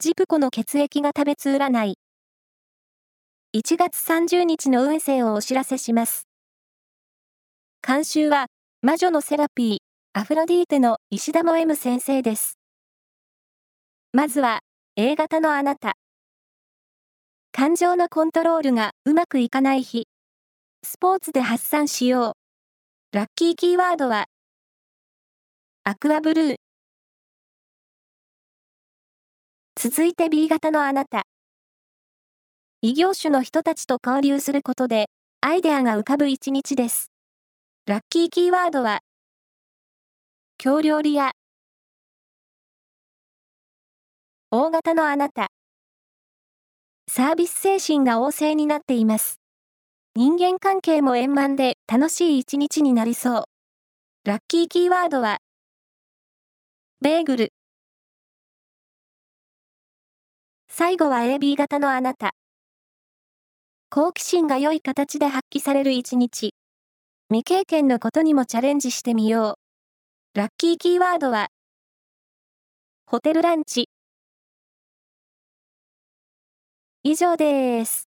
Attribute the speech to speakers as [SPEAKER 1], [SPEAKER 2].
[SPEAKER 1] ジプコの血液が食べつ占い。1月30日の運勢をお知らせします。監修は、魔女のセラピー、アフロディーテの石田も M 先生です。まずは、A 型のあなた。感情のコントロールがうまくいかない日。スポーツで発散しよう。ラッキーキーワードは、アクアブルー。続いて B 型のあなた。異業種の人たちと交流することで、アイデアが浮かぶ一日です。ラッキーキーワードは、京料理屋。大型のあなた。サービス精神が旺盛になっています。人間関係も円満で楽しい一日になりそう。ラッキーキーワードは、ベーグル。最後は AB 型のあなた。好奇心が良い形で発揮される一日。未経験のことにもチャレンジしてみよう。ラッキーキーワードは、ホテルランチ。以上です。